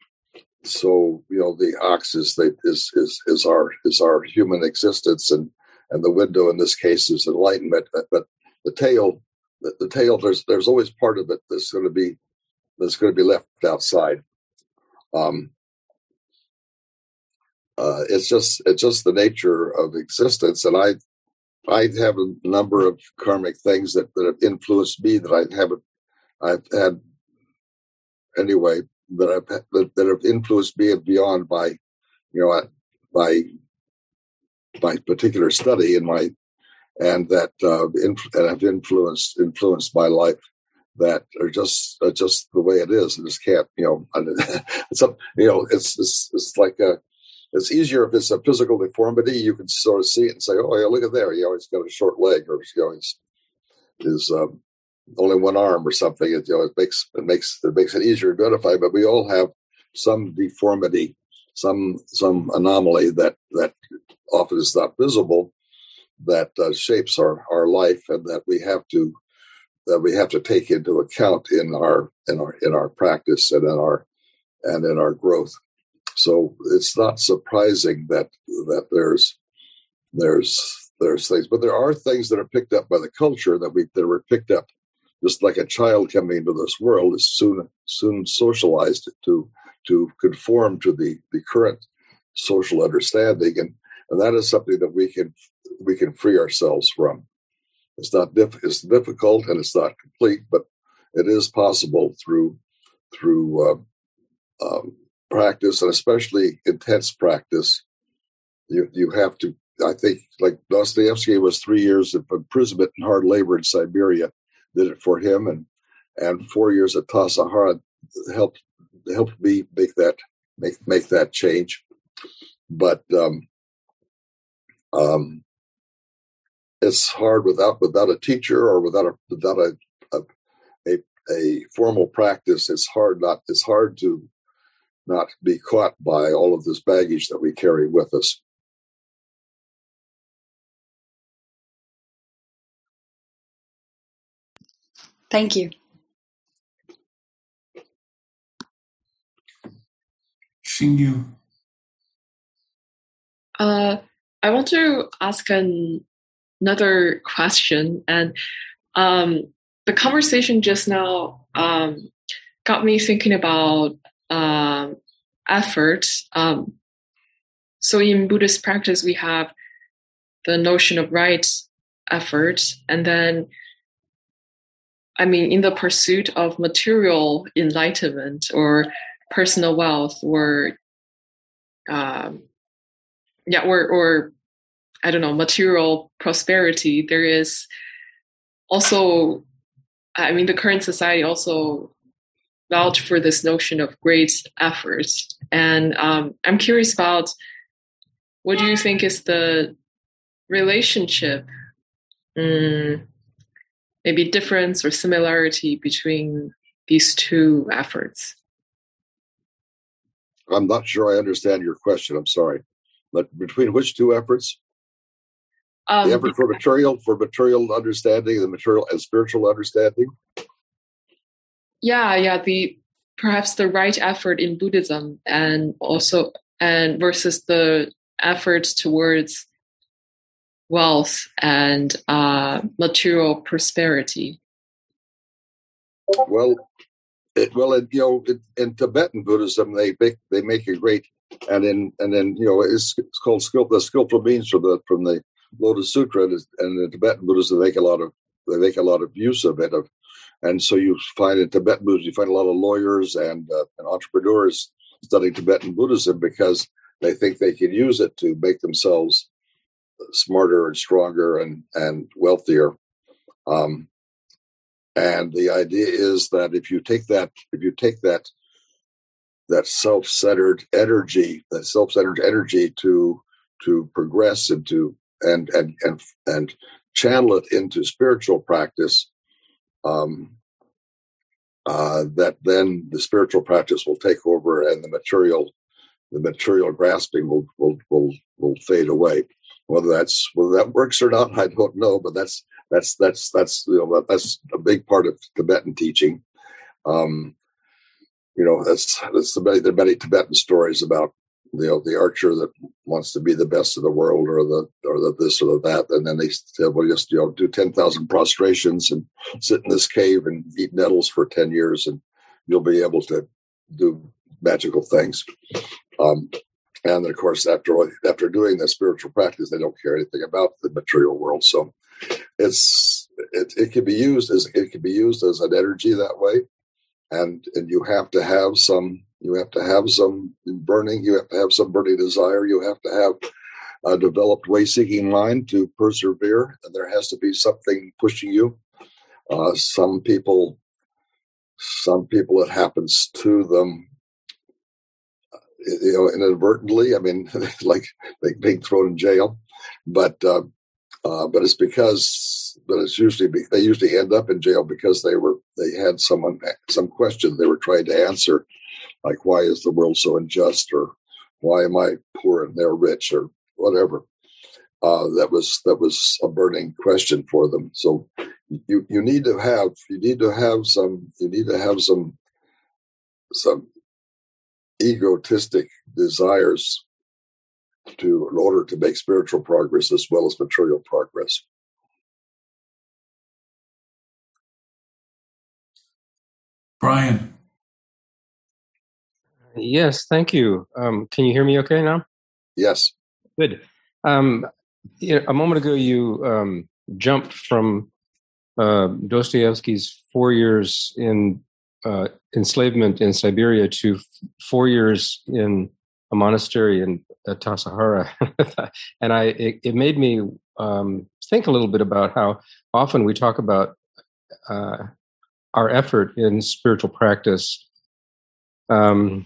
so you know the ox is the, is is is our is our human existence and and the window in this case is enlightenment but the tail the, the tail there's there's always part of it that's going to be that's going to be left outside um uh it's just it's just the nature of existence and i I have a number of karmic things that, that have influenced me that I haven't. I've had anyway that I've that, that have influenced me and beyond by, you know, by my particular study and my and that uh, inf- and have influenced influenced my life that are just uh, just the way it is. I just can't, you know, it's you know, it's it's it's like a, it's easier if it's a physical deformity. You can sort of see it and say, "Oh, yeah, look at there. Know, he's got a short leg, or you know, he's is um, only one arm or something." It, you know, it makes it makes it makes it easier to identify. But we all have some deformity, some some anomaly that that often is not visible, that uh, shapes our our life, and that we have to that we have to take into account in our in our in our practice and in our and in our growth. So it's not surprising that that there's there's there's things, but there are things that are picked up by the culture that we that were picked up just like a child coming into this world is soon soon socialized to to conform to the the current social understanding and and that is something that we can we can free ourselves from it's not diff- it's difficult and it's not complete, but it is possible through through uh, um, practice and especially intense practice. You you have to. I think like Dostoevsky was three years of imprisonment and hard labor in Siberia did it for him, and and four years at Tassajara helped helped me make that make make that change. But um, um, it's hard without without a teacher or without a without a a, a, a formal practice. It's hard not it's hard to not be caught by all of this baggage that we carry with us. Thank you. Xingyu. Uh, I want to ask an another question, and um, the conversation just now um, got me thinking about um, effort. Um, so in Buddhist practice, we have the notion of right effort, and then I mean, in the pursuit of material enlightenment or personal wealth, or um, yeah, or or I don't know, material prosperity, there is also, I mean, the current society also vouch for this notion of great effort. And um, I'm curious about what do you think is the relationship, um, maybe difference or similarity between these two efforts? I'm not sure I understand your question. I'm sorry. But between which two efforts? Um, the effort for material, for material understanding, the material and spiritual understanding. Yeah, yeah. The perhaps the right effort in Buddhism, and also and versus the efforts towards wealth and uh, material prosperity. Well, it, well, it, you know, it, in Tibetan Buddhism, they make they make a great, and in and then you know, it's, it's called skill, the skillful means from the from the Lotus Sutra and, the Tibetan Buddhism they make a lot of they make a lot of use of it. Of, and so you find in Tibetan Buddhism you find a lot of lawyers and, uh, and entrepreneurs studying Tibetan Buddhism because they think they can use it to make themselves smarter and stronger and and wealthier. Um, and the idea is that if you take that if you take that that self-centered energy that self-centered energy to to progress and to and and and and channel it into spiritual practice um, uh, that then the spiritual practice will take over and the material the material grasping will will will, will fade away whether that's whether that works or not i don't know but that's that's that's that's you know that's a big part of tibetan teaching. Um, you know that's that's the many the many tibetan stories about you know the archer that wants to be the best of the world or the or the this or the that and then they said well just you know do 10,000 prostrations and sit in this cave and eat nettles for 10 years and you'll be able to do magical things. Um, and of course, after after doing the spiritual practice, they don't care anything about the material world. So it's it, it can be used as it can be used as an energy that way, and and you have to have some you have to have some burning you have to have some burning desire. You have to have a developed way seeking mind to persevere. And there has to be something pushing you. Uh, some people some people it happens to them you know inadvertently i mean like like being thrown in jail. But uh, uh, but it's because but it's usually they usually end up in jail because they were they had someone some question they were trying to answer like why is the world so unjust? or why am i poor and they're rich? or whatever. Uh, that was that was a burning question for them. So you you need to have you need to have some you need to have some some egotistic desires to in order to make spiritual progress as well as material progress brian Yes, thank you. Um, can you hear me okay now? Yes. Good. Um, a moment ago, you um, jumped from uh, Dostoevsky's four years in uh, enslavement in Siberia to four years in a monastery in uh, Tassajara, and I it, it made me um, think a little bit about how often we talk about uh, our effort in spiritual practice um,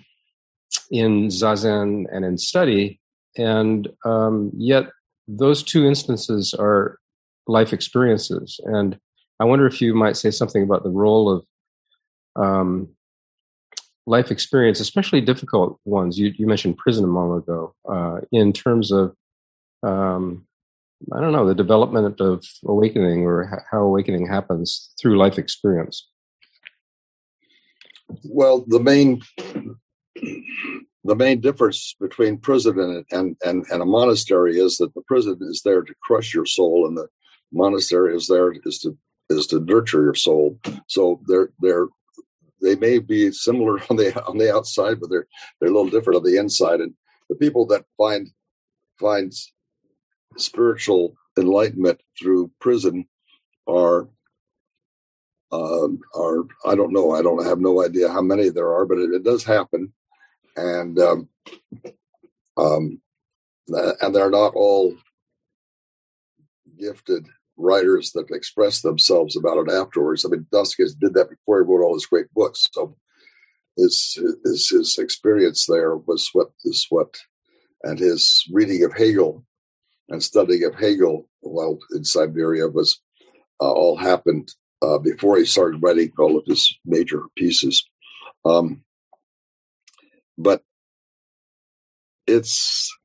in zazen and in study, and um, yet those two instances are life experiences. And I wonder if you might say something about the role of um, life experience, especially difficult ones. You, you, mentioned prison a moment ago, uh, in terms of um, I don't know the development of awakening or how awakening happens through life experience. Well, the main the main difference between prison and, and, and, and, a monastery is that the prison is there to crush your soul and the monastery is there is to is to nurture your soul. So they're they're they may be similar on the on the outside, but they're they're a little different on the inside. And the people that find find spiritual enlightenment through prison are um, are I don't know I don't have no idea how many there are, but it, it does happen and um, um, and they're not all gifted writers that express themselves about it afterwards. I mean, Dostoevsky did that before he wrote all his great books. So his his, his experience there was what is what, and his reading of Hegel and studying of Hegel while in Siberia was uh, all happened uh, before he started writing all of his major pieces. Um, but it's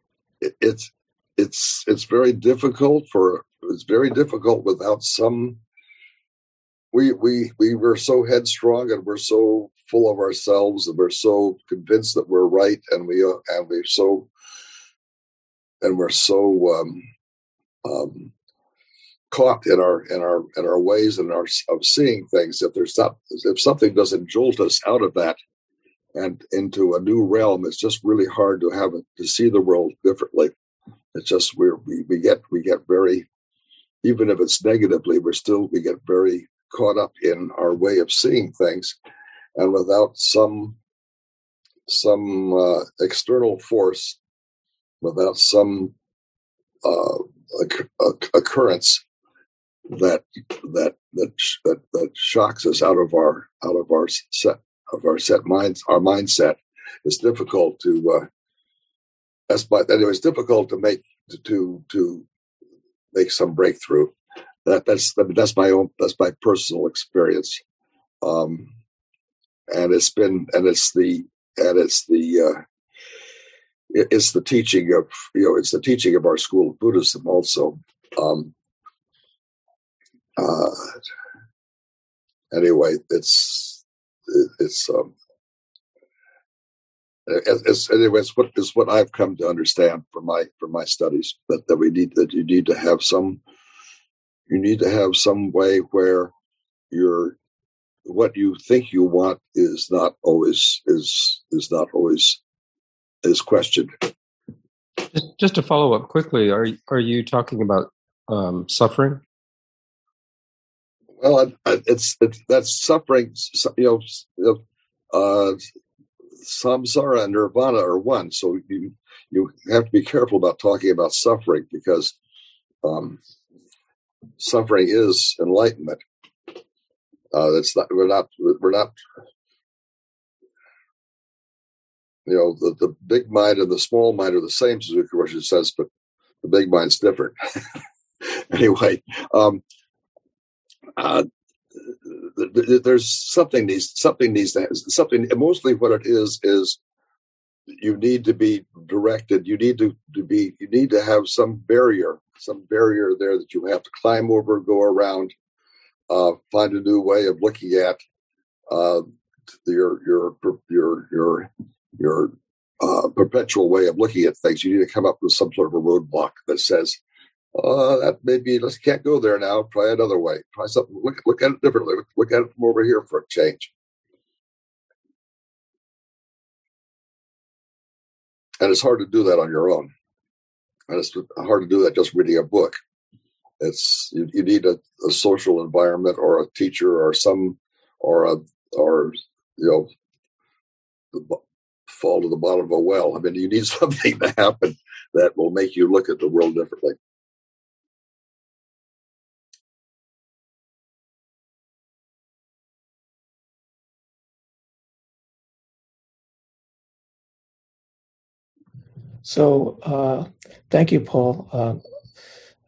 it's it's it's very difficult for it's very difficult without some we we we were so headstrong and we're so full of ourselves and we're so convinced that we're right and we uh, and we're so and we're so um, um, caught in our in our in our ways and our of seeing things if there's not if something doesn't jolt us out of that and into a new realm, it's just really hard to have it to see the world differently. It's just we we get we get very, even if it's negatively, we're still we get very caught up in our way of seeing things, and without some some uh, external force, without some uh, occurrence that that that that that shocks us out of our out of our set of our set minds, our mindset. It's difficult to. Uh, that's my anyway. It's difficult to make to to make some breakthrough. That that's that's my own that's my personal experience, um, and it's been and it's the and it's the uh, it's the teaching of you know it's the teaching of our school of Buddhism also. Um, uh, anyway, it's it's um, it's, anyway, it's what is what I've come to understand from my from my studies that that we need that you need to have some you need to have some way where your what you think you want is not always is is not always is questioned Just, just to follow up quickly, are are you talking about um, suffering? Well, it's, it's that's suffering. You know, uh, samsara and nirvana are one. So you you have to be careful about talking about suffering because um, suffering is enlightenment. Uh, it's not. We're not. We're not. You know, the, the big mind and the small mind are the same, Suzuki Roshi says, but the big mind's different. anyway, um, uh, there's something needs something needs to something. Mostly, what it is is you need to be directed. You need to, to be. You need to have some barrier, some barrier there that you have to climb over, go around, uh, find a new way of looking at uh, your your your your your uh, perpetual way of looking at things. You need to come up with some sort of a roadblock that says, uh, that maybe let's can't go there now. Try another way. Try something. Look look at it differently. Look, at it from over here for a change. And it's hard to do that on your own. And it's hard to do that just reading a book. It's you, you need a, a social environment or a teacher or some or a or you know fall to the bottom of a well. I mean, you need something to happen that will make you look at the world differently. So, uh, thank you, Paul. Uh,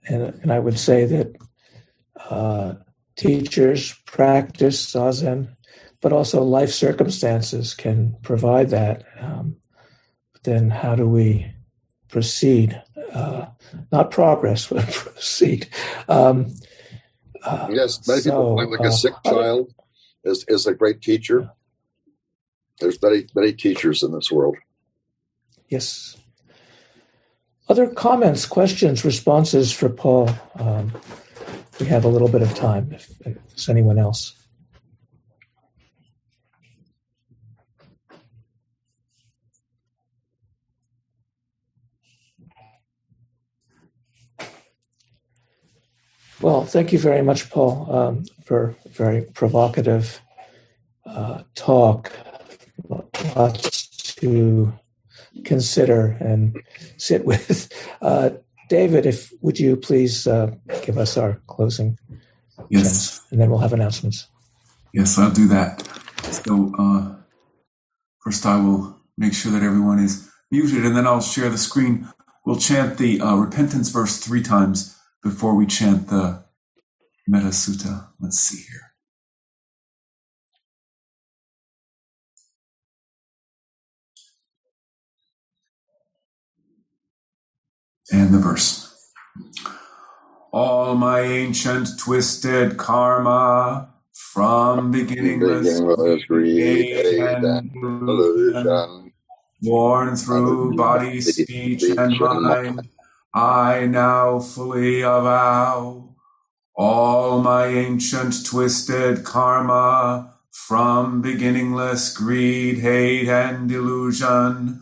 and, and I would say that uh, teachers practice zazen, but also life circumstances can provide that. Um, but then, how do we proceed? Uh, not progress, but proceed. Um, uh, yes, many so, people find like a uh, sick child is, is a great teacher. There's many many teachers in this world. Yes. Other comments, questions, responses for Paul? Um, we have a little bit of time. If, if there's anyone else. Well, thank you very much, Paul, um, for a very provocative uh, talk. Lots to consider and sit with. Uh, David, if would you please uh, give us our closing? Yes, and then we'll have announcements. Yes, I'll do that. So uh, first, I will make sure that everyone is muted, and then I'll share the screen. We'll chant the uh, repentance verse three times before we chant the Metta Sutta. Let's see here. And the verse. All my ancient twisted karma from beginningless greed and illusion, born through body, speech, and mind, I now fully avow. All my ancient twisted karma from beginningless greed, hate, and delusion,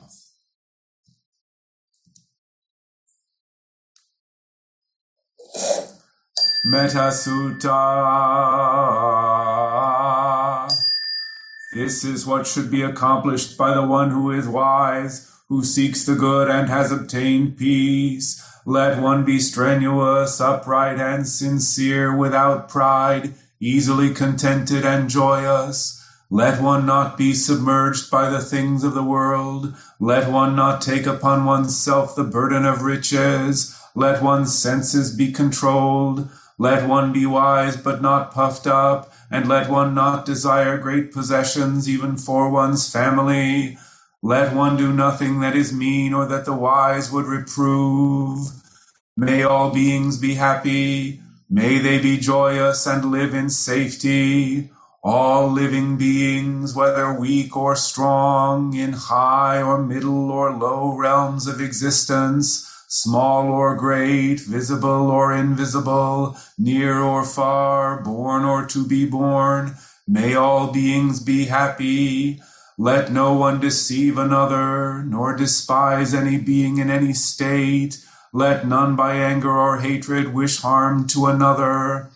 Metta Sutta. This is what should be accomplished by the one who is wise, who seeks the good and has obtained peace. Let one be strenuous, upright, and sincere, without pride, easily contented and joyous. Let one not be submerged by the things of the world. Let one not take upon oneself the burden of riches. Let one's senses be controlled. Let one be wise, but not puffed up, and let one not desire great possessions, even for one's family. Let one do nothing that is mean or that the wise would reprove. May all beings be happy. May they be joyous and live in safety. All living beings, whether weak or strong, in high or middle or low realms of existence, small or great, visible or invisible, near or far, born or to be born, may all beings be happy. Let no one deceive another, nor despise any being in any state. Let none by anger or hatred wish harm to another.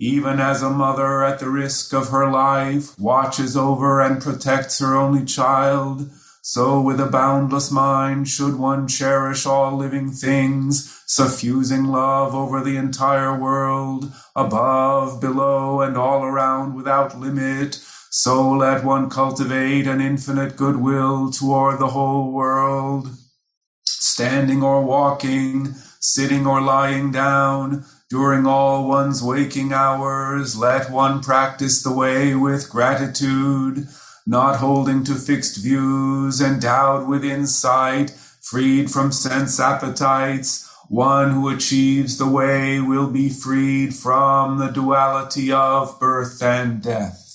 Even as a mother at the risk of her life watches over and protects her only child, so with a boundless mind should one cherish all living things, suffusing love over the entire world, above, below, and all around without limit, so let one cultivate an infinite goodwill toward the whole world. Standing or walking, sitting or lying down, during all one's waking hours, let one practice the way with gratitude, not holding to fixed views, endowed with insight, freed from sense appetites. One who achieves the way will be freed from the duality of birth and death.